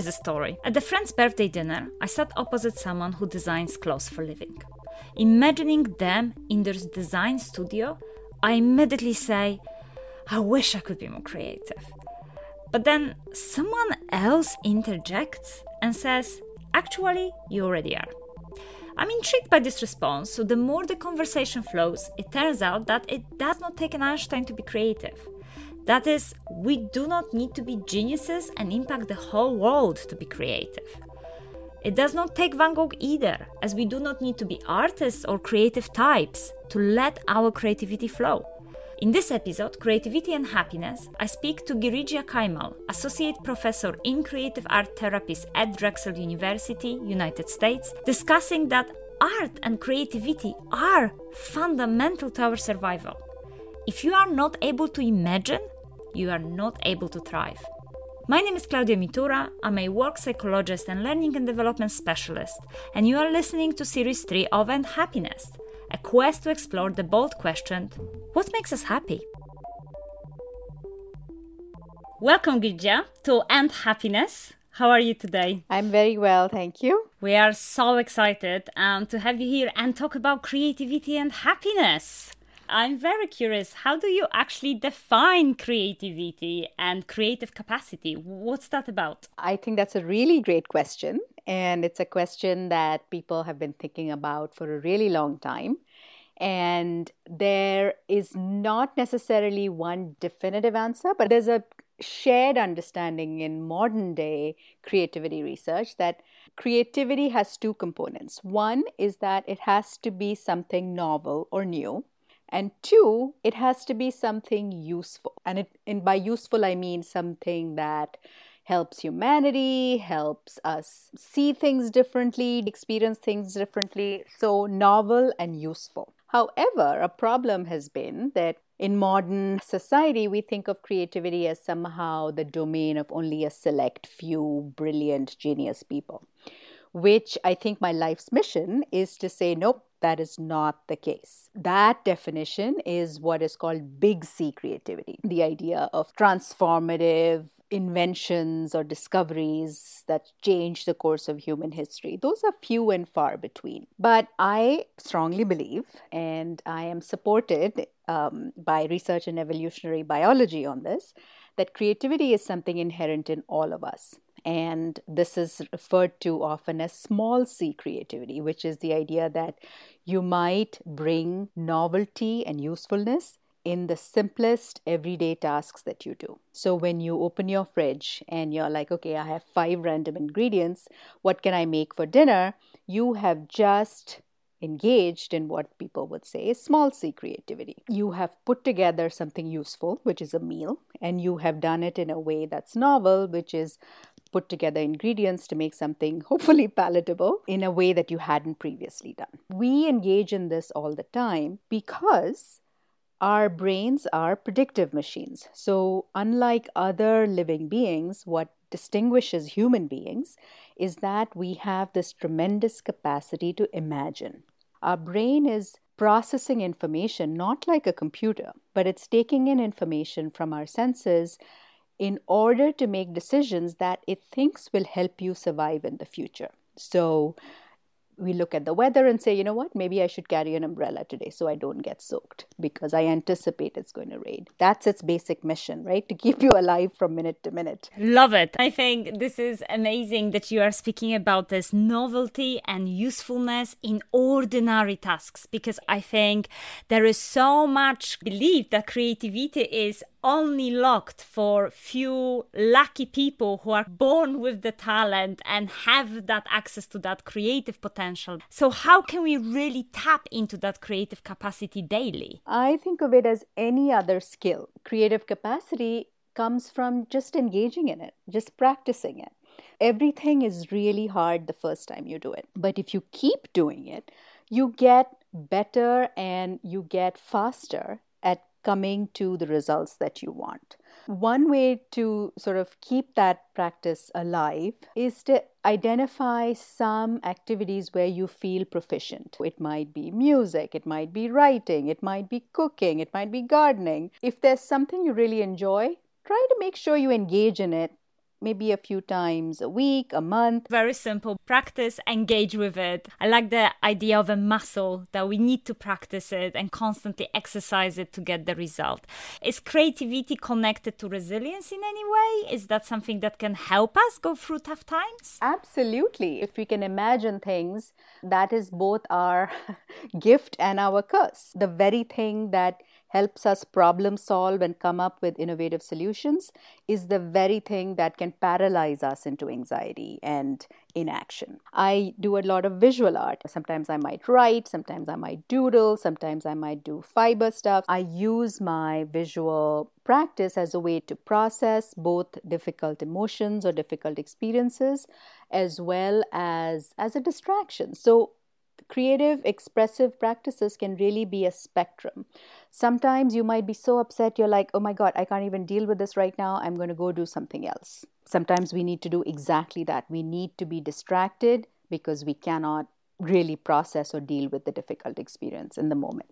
is a story. At a friend's birthday dinner, I sat opposite someone who designs clothes for living. Imagining them in their design studio, I immediately say, I wish I could be more creative. But then someone else interjects and says, Actually, you already are. I'm intrigued by this response, so the more the conversation flows, it turns out that it does not take an Einstein to be creative. That is, we do not need to be geniuses and impact the whole world to be creative. It does not take Van Gogh either, as we do not need to be artists or creative types to let our creativity flow. In this episode, Creativity and Happiness, I speak to Girija Kaimal, Associate Professor in Creative Art Therapies at Drexel University, United States, discussing that art and creativity are fundamental to our survival. If you are not able to imagine, you are not able to thrive. My name is Klaudia Mitura. I'm a work psychologist and learning and development specialist, and you are listening to Series 3 of And Happiness, a quest to explore the bold question what makes us happy? Welcome, Girija, to And Happiness. How are you today? I'm very well, thank you. We are so excited um, to have you here and talk about creativity and happiness. I'm very curious. How do you actually define creativity and creative capacity? What's that about? I think that's a really great question. And it's a question that people have been thinking about for a really long time. And there is not necessarily one definitive answer, but there's a shared understanding in modern day creativity research that creativity has two components. One is that it has to be something novel or new. And two, it has to be something useful. And, it, and by useful, I mean something that helps humanity, helps us see things differently, experience things differently. So, novel and useful. However, a problem has been that in modern society, we think of creativity as somehow the domain of only a select few brilliant, genius people, which I think my life's mission is to say, nope, that is not the case. That definition is what is called big C creativity the idea of transformative, inventions or discoveries that change the course of human history. Those are few and far between. But I strongly believe, and I am supported um, by research in evolutionary biology on this, that creativity is something inherent in all of us. And this is referred to often as small c creativity, which is the idea that you might bring novelty and usefulness in the simplest everyday tasks that you do. So when you open your fridge and you're like, okay, I have five random ingredients, what can I make for dinner? You have just engaged in what people would say is small c creativity. You have put together something useful, which is a meal, and you have done it in a way that's novel, which is put together ingredients to make something hopefully palatable in a way that you hadn't previously done. We engage in this all the time because our brains are predictive machines. So, unlike other living beings, what distinguishes human beings is that we have this tremendous capacity to imagine. Our brain is processing information not like a computer, but it's taking in information from our senses in order to make decisions that it thinks will help you survive in the future. So, we look at the weather and say, you know what, maybe I should carry an umbrella today so I don't get soaked because I anticipate it's going to rain. That's its basic mission, right? To keep you alive from minute to minute. Love it. I think this is amazing that you are speaking about this novelty and usefulness in ordinary tasks because I think there is so much belief that creativity is only locked for few lucky people who are born with the talent and have that access to that creative potential. So how can we really tap into that creative capacity daily? I think of it as any other skill. Creative capacity comes from just engaging in it, just practicing it. Everything is really hard the first time you do it. But if you keep doing it, you get better and you get faster coming to the results that you want. One way to sort of keep that practice alive is to identify some activities where you feel proficient. It might be music, it might be writing, it might be cooking, it might be gardening. If there's something you really enjoy, try to make sure you engage in it maybe a few times a week, a month. Very simple. Practice, engage with it. I like the idea of a muscle that we need to practice it and constantly exercise it to get the result. Is creativity connected to resilience in any way? Is that something that can help us go through tough times? Absolutely. If we can imagine things, that is both our gift and our curse. The very thing that helps us problem solve and come up with innovative solutions is the very thing that can paralyze us into anxiety and inaction. I do a lot of visual art. Sometimes I might write, sometimes I might doodle, sometimes I might do fiber stuff. I use my visual practice as a way to process both difficult emotions or difficult experiences as well as as a distraction. So creative expressive practices can really be a spectrum sometimes you might be so upset you're like oh my god i can't even deal with this right now. I'm going to go do something else. Sometimes we need to do exactly that. We need to be distracted because we cannot really process or deal with the difficult experience in the moment.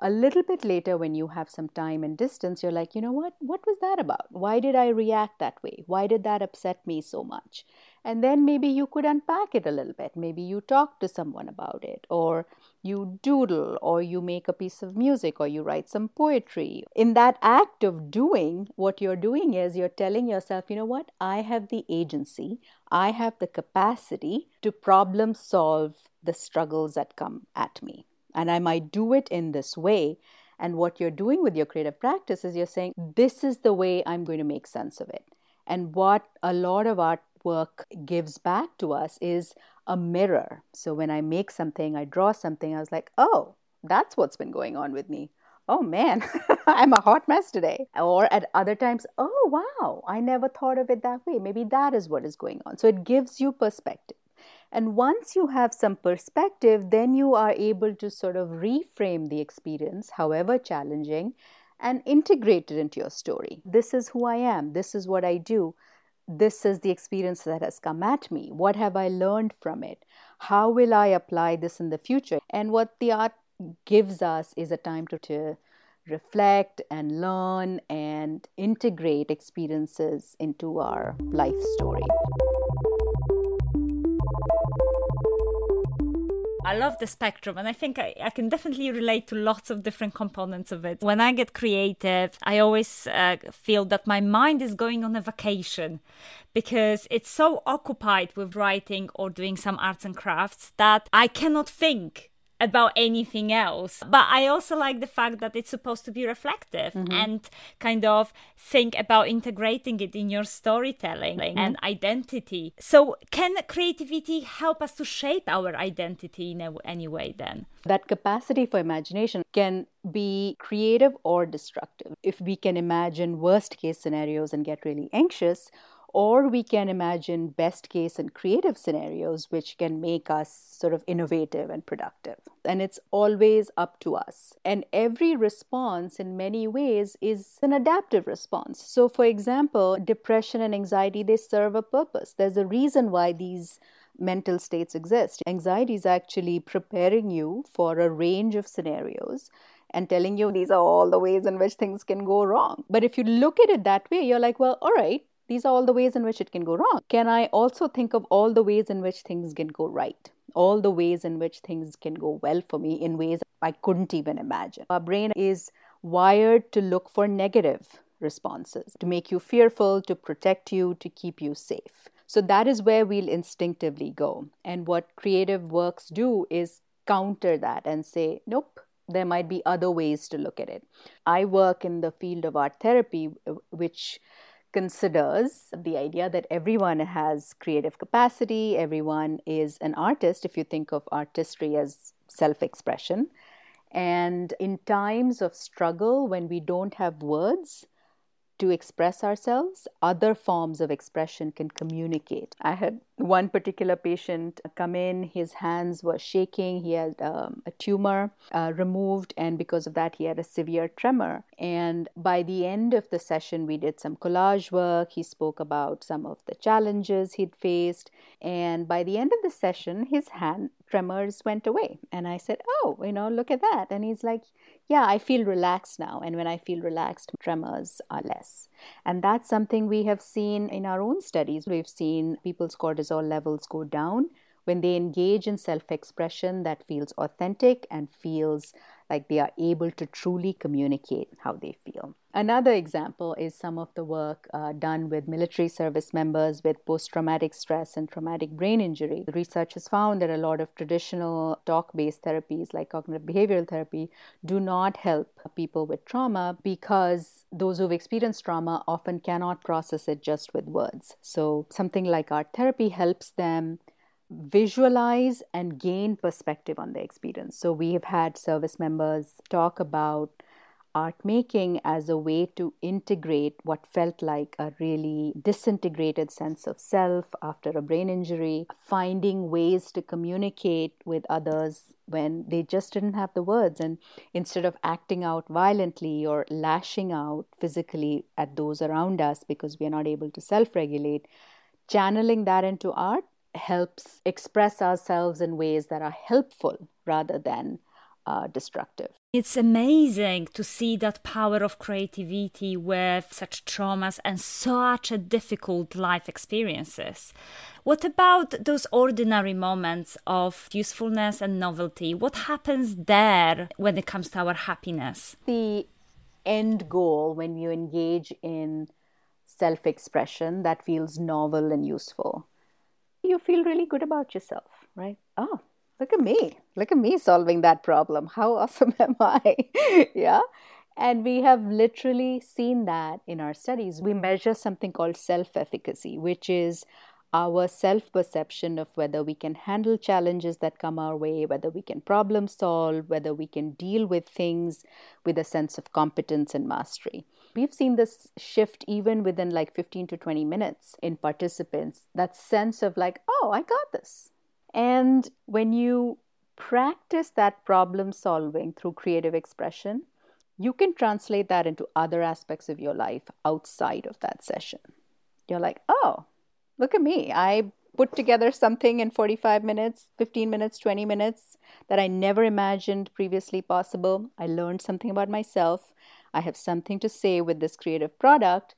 A little bit later when you have some time and distance you're like you know what? What was that about? Why did i react that way? Why did that upset me so much and then maybe you could unpack it a little bit. Maybe you talk to someone about it or you doodle or you make a piece of music or you write some poetry. In that act of doing what you're doing is you're telling yourself you know what? I have the agency. I have the capacity to problem solve the struggles that come at me. And I might do it in this way. And what you're doing with your creative practice is you're saying, this is the way I'm going to make sense of it. And what a lot of artwork gives back to us is a mirror. So when I make something, I draw something, I was like, oh, that's what's been going on with me. Oh man, I'm a hot mess today. Or at other times, oh wow, I never thought of it that way. Maybe that is what is going on. So it gives you perspective. And once you have some perspective, then you are able to sort of reframe the experience, however challenging, and integrate it into your story. This is who I am. This is what I do. This is the experience that has come at me. What have I learned from it? How will I apply this in the future? And what the art gives us is a time to, to reflect and learn and integrate experiences into our life story. I love the spectrum, and I think I, I, can definitely relate to lots of different components of it. When I get creative, I always uh, feel that my mind is going on a vacation because it's so occupied with writing or doing some arts and crafts that I cannot think about anything else. But I also like the fact that it's supposed to be reflective mm-hmm. and kind of think about integrating it in your storytelling mm-hmm. and identity. So, can creativity help us to shape our identity in a, any way then? That capacity for imagination can be creative or destructive. If we can imagine worst case scenarios and get really anxious, or we can imagine best case and creative scenarios which can make us sort of innovative and productive. And it's always up to us. And every response in many ways is an adaptive response. So for example depression and anxiety they serve a purpose. There's a reason why these mental states exist. Anxiety is actually preparing you for a range of scenarios and telling you these are all the ways in which things can go wrong. But if you look at it that way, you're like, well, all right, these are all the ways in which it can go wrong. Can I also think of all the ways in which things can go right? All the ways in which things can go well for me in ways I couldn't even imagine. Our brain is wired to look for negative responses, to make you fearful, to protect you, to keep you safe. So that is where we'll instinctively go. And what creative works do is counter that and say, nope, there might be other ways to look at it. I work in the field of art therapy, which considers the idea that everyone has creative capacity, everyone is an artist, if you think of artistry as self expression. And in times of struggle, when we don't have words, to express ourselves, other forms of expression can communicate. I had one particular patient come in, his hands were shaking, he had um, a tumor uh, removed, and because of that, he had a severe tremor. And by the end of the session, we did some collage work. He spoke about some of the challenges he'd faced. And by the end of the session, his hand tremors went away. And I said, Oh, you know, look at that. And he's like, Yeah, I feel relaxed now. And when I feel relaxed, tremors are less. And that's something we have seen in our own studies. We've seen people's cortisol levels go down when they engage in self expression that feels authentic and feels like they are able to truly communicate how they feel. Another example is some of the work uh, done with military service members with post traumatic stress and traumatic brain injury. The research has found that a lot of traditional talk based therapies like cognitive behavioral therapy do not help people with trauma because those who've experienced trauma often cannot process it just with words. So, something like art therapy helps them visualize and gain perspective on the experience. So, we have had service members talk about art making as a way to integrate what felt like a really disintegrated sense of self after a brain injury, finding ways to communicate with others when they just didn't have the words. And instead of acting out violently or lashing out physically at those around us because we are not able to self regulate, channeling that into art helps express ourselves in ways that are helpful rather than uh, destructive. It's amazing to see that power of creativity with such traumas and such a difficult life experiences. What about those ordinary moments of usefulness and novelty? What happens there when it comes to our happiness? The end goal when you engage in self expression that feels novel and useful you feel really good about yourself, right? Oh, look at me. Look at me solving that problem. How awesome am I? yeah. And we have literally seen that in our studies. We measure something called self efficacy, which is our self perception of whether we can handle challenges that come our way, whether we can problem solve, whether we can deal with things with a sense of competence and mastery. We've seen this shift even within like 15 to 20 minutes in participants, that sense of like, oh, I got this. And when you practice that problem solving through creative expression, you can translate that into other aspects of your life outside of that session. You're like, oh, look at me. I put together something in 45 minutes, 15 minutes, 20 minutes that I never imagined previously possible. I learned something about myself. I have something to say with this creative product.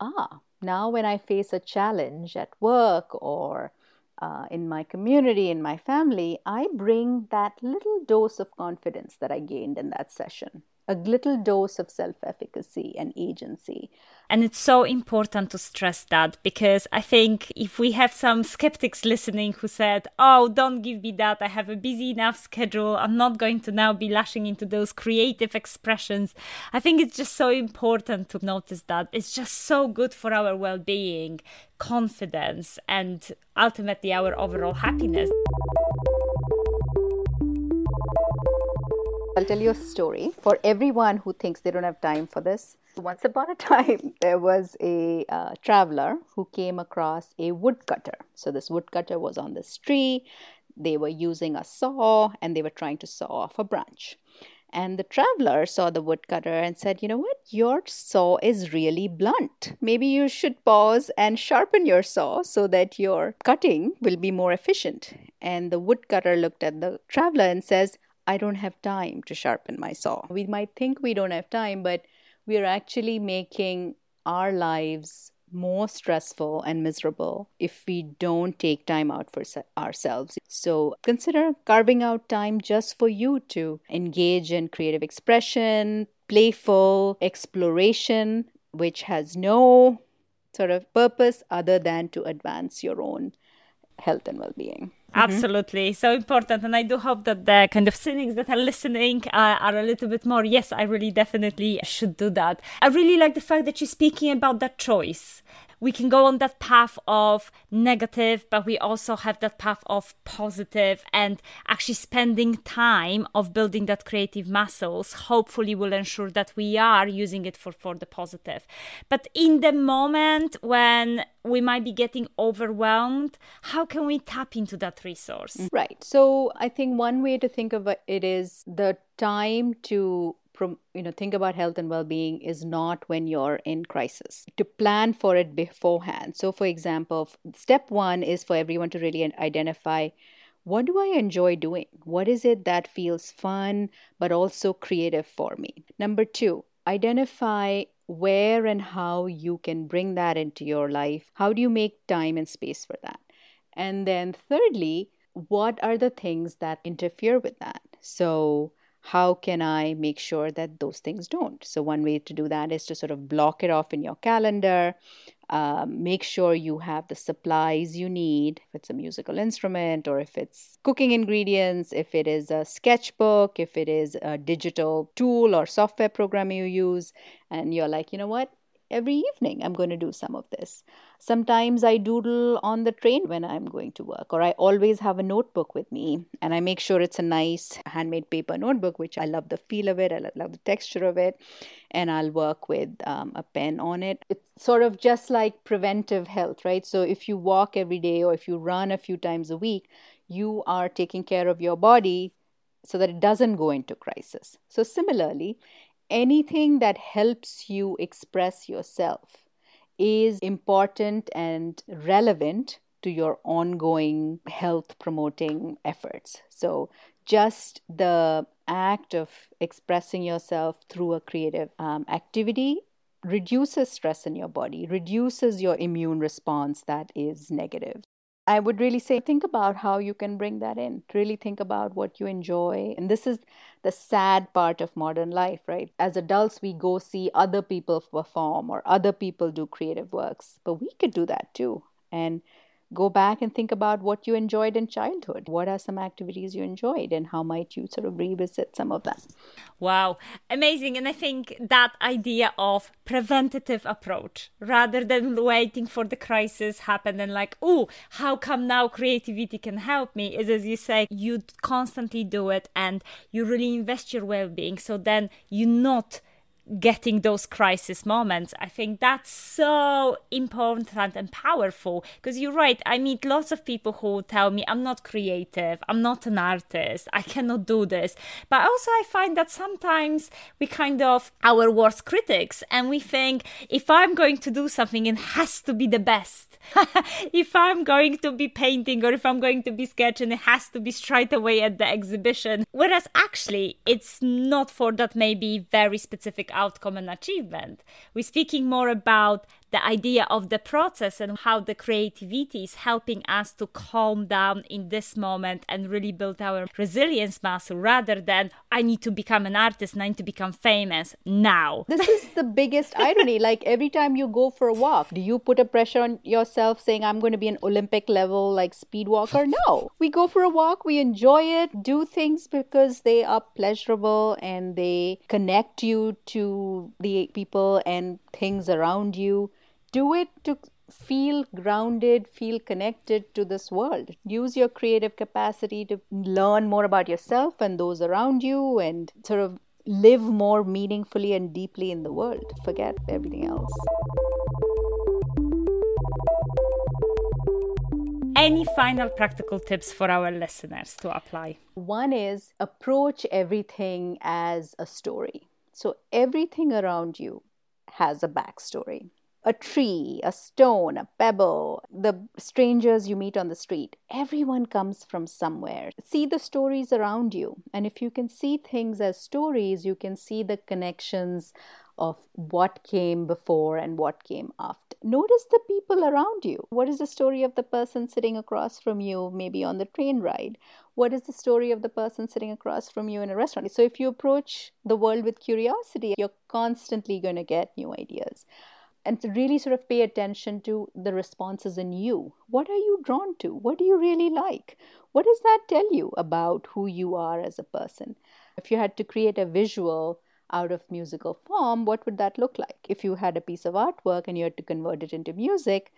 Ah, now when I face a challenge at work or uh, in my community, in my family, I bring that little dose of confidence that I gained in that session a little dose of self efficacy and agency. And it's so important to stress that because I think if we have some skeptics listening who said, Oh, don't give me that, I have a busy enough schedule, I'm not going to now be lashing into those creative expressions. I think it's just so important to notice that. It's just so good for our well being, confidence, and ultimately our overall happiness. I'll tell you a story for everyone who thinks they don't have time for this. Once upon a time, there was a uh, traveler who came across a woodcutter. So, this woodcutter was on this tree. They were using a saw and they were trying to saw off a branch. And the traveler saw the woodcutter and said, You know what? Your saw is really blunt. Maybe you should pause and sharpen your saw so that your cutting will be more efficient. And the woodcutter looked at the traveler and says, I don't have time to sharpen my saw. We might think we don't have time, but we are actually making our lives more stressful and miserable if we don't take time out for ourselves. So consider carving out time just for you to engage in creative expression, playful exploration, which has no sort of purpose other than to advance your own health and well being. Mm-hmm. Absolutely. So important. And I do hope that the kind of cynics that are listening uh, are a little bit more, yes, I really definitely should do that. I really like the fact that you're speaking about that choice we can go on that path of negative, but we also have that path of positive and actually spending time of building that creative muscles hopefully will ensure that we are using it for, for the positive. But in the moment when we might be getting overwhelmed, how can we tap into that resource? Right. So I think one way to think of it is the time to you know think about health and well-being is not when you're in crisis to plan for it beforehand so for example step 1 is for everyone to really identify what do I enjoy doing? What is it that feels fun but also creative for me? Number two, identify where and how you can bring that into your life. How do you make time and space for that? And then, thirdly, what are the things that interfere with that? So, how can I make sure that those things don't? So, one way to do that is to sort of block it off in your calendar. Um, make sure you have the supplies you need if it's a musical instrument or if it's cooking ingredients, if it is a sketchbook, if it is a digital tool or software program you use. And you're like, you know what? Every evening I'm going to do some of this. Sometimes I doodle on the train when I'm going to work, or I always have a notebook with me and I make sure it's a nice handmade paper notebook, which I love the feel of it, I love the texture of it, and I'll work with um, a pen on it. It's sort of just like preventive health, right? So if you walk every day or if you run a few times a week, you are taking care of your body so that it doesn't go into crisis. So, similarly, anything that helps you express yourself is important and relevant to your ongoing health promoting efforts. So, just the act of expressing yourself through a creative um, activity reduces stress in your body, reduces your immune response that is negative. I would really say think about how you can bring that in. Really think about what you enjoy. And this is the sad part of modern life, right? As adults, we go see other people perform or other people do creative works, but we could do that too. And go back and think about what you enjoyed in childhood. What are some activities you enjoyed, and how might you sort of revisit some of that? Wow, amazing. And I think that idea of preventative approach rather than waiting for the crisis happen and like, oh, how come now creativity can help me? Is as you say, you constantly do it and you really invest your well being. So then you're not getting those crisis moments. I think that's so important and powerful because you're right. I meet lots of people who tell me I'm not creative, I'm not an artist, I cannot do this. But also, I find that sometimes we kind of our worst critics and we think if I'm going to do something, it has to be the best. if I'm going to be painting or if I'm going to be sketching, it has to be straight away at the exhibition. Whereas actually, it's not for that maybe very specific outcome and achievement. We're speaking more about the idea of the process and how the creativity is helping us to calm down in this moment and really build our resilience muscle rather than I need to become an artist and I need to become famous now. This is the biggest irony. Like every time you go for a walk, do you put a pressure on yourself saying, I'm going to be an Olympic level like speed walker? No. We go for a walk, we enjoy it, do things because they are pleasurable and they connect you to the people and things around you do it to feel grounded, feel connected to this world. Use your creative capacity to learn more about yourself and those around you and sort of live more meaningfully and deeply in the world. Forget everything else. Any final practical tips for our listeners to apply? One is approach everything as a story. So, everything around you has a backstory a tree, a stone, a pebble, the strangers you meet on the street. Everyone comes from somewhere. See the stories around you. And if you can see things as stories, you can see the connections of what came before and what came after. Notice the people around you. What is the story of the person sitting across from you, maybe on the train ride? What is the story of the person sitting across from you in a restaurant? So, if you approach the world with curiosity, you're constantly going to get new ideas and to really sort of pay attention to the responses in you. What are you drawn to? What do you really like? What does that tell you about who you are as a person? If you had to create a visual out of musical form, what would that look like? If you had a piece of artwork and you had to convert it into music,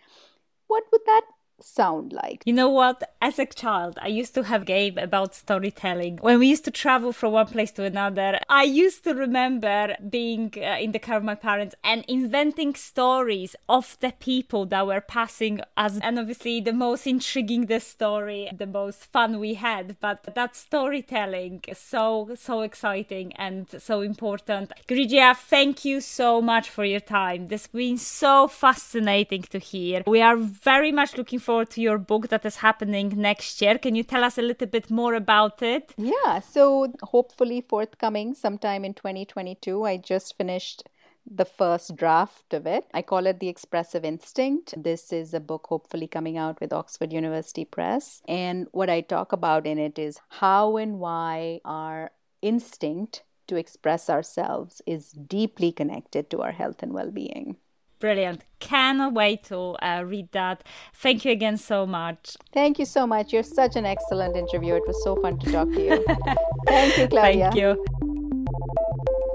what would that sound like? You know what? As a child, I used to have game about storytelling. When we used to travel from one place to another, I used to remember being uh, in the car of my parents and inventing stories of the people that were passing us. And obviously, the most intriguing the story, the most fun we had. But that storytelling is so, so exciting and so important. Girija, thank you so much for your time. This has been so fascinating to hear. We are very much looking forward to your book that is happening next year. Can you tell us a little bit more about it? Yeah, so hopefully forthcoming sometime in 2022. I just finished the first draft of it. I call it The Expressive Instinct. This is a book hopefully coming out with Oxford University Press. And what I talk about in it is how and why our instinct to express ourselves is deeply connected to our health and well being. Brilliant. Cannot wait to uh, read that. Thank you again so much. Thank you so much. You're such an excellent interviewer. It was so fun to talk to you. Thank you, Klaudia. Thank you.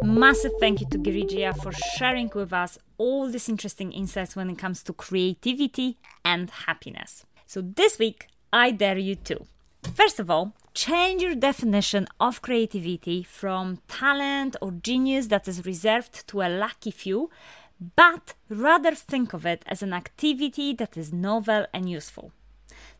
Massive thank you to Girija for sharing with us all these interesting insights when it comes to creativity and happiness. So, this week, I dare you to. First of all, change your definition of creativity from talent or genius that is reserved to a lucky few, but rather think of it as an activity that is novel and useful.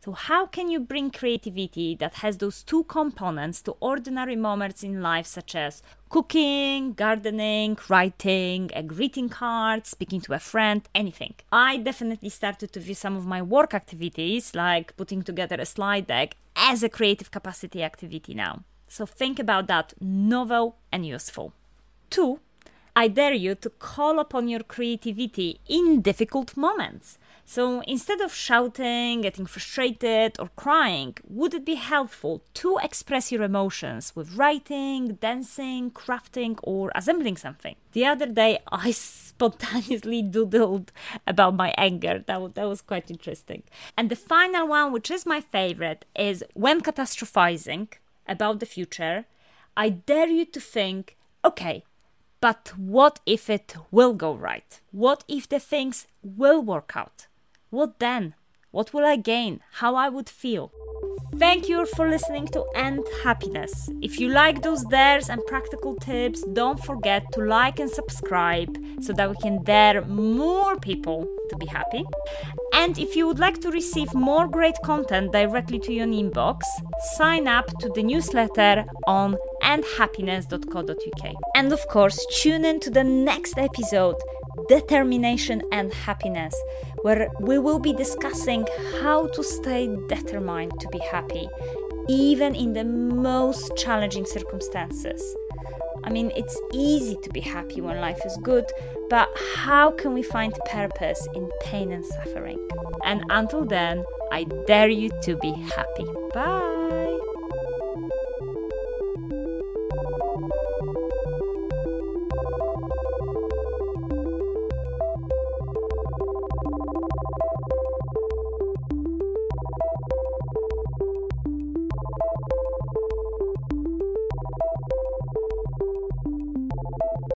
So, how can you bring creativity that has those two components to ordinary moments in life, such as cooking, gardening, writing, a greeting card, speaking to a friend, anything? I definitely started to view some of my work activities, like putting together a slide deck, as a creative capacity activity now. So, think about that novel and useful. Two, I dare you to call upon your creativity in difficult moments. So instead of shouting, getting frustrated, or crying, would it be helpful to express your emotions with writing, dancing, crafting, or assembling something? The other day, I spontaneously doodled about my anger. That was, that was quite interesting. And the final one, which is my favorite, is when catastrophizing about the future, I dare you to think okay, but what if it will go right? What if the things will work out? What then? What will I gain? How I would feel? Thank you for listening to And Happiness. If you like those dares and practical tips, don't forget to like and subscribe so that we can dare more people to be happy. And if you would like to receive more great content directly to your inbox, sign up to the newsletter on andhappiness.co.uk. And of course, tune in to the next episode determination and happiness, where we will be discussing how to stay determined to be happy, even in the most challenging circumstances. I mean, it's easy to be happy when life is good, but how can we find purpose in pain and suffering? And until then, I dare you to be happy. Bye!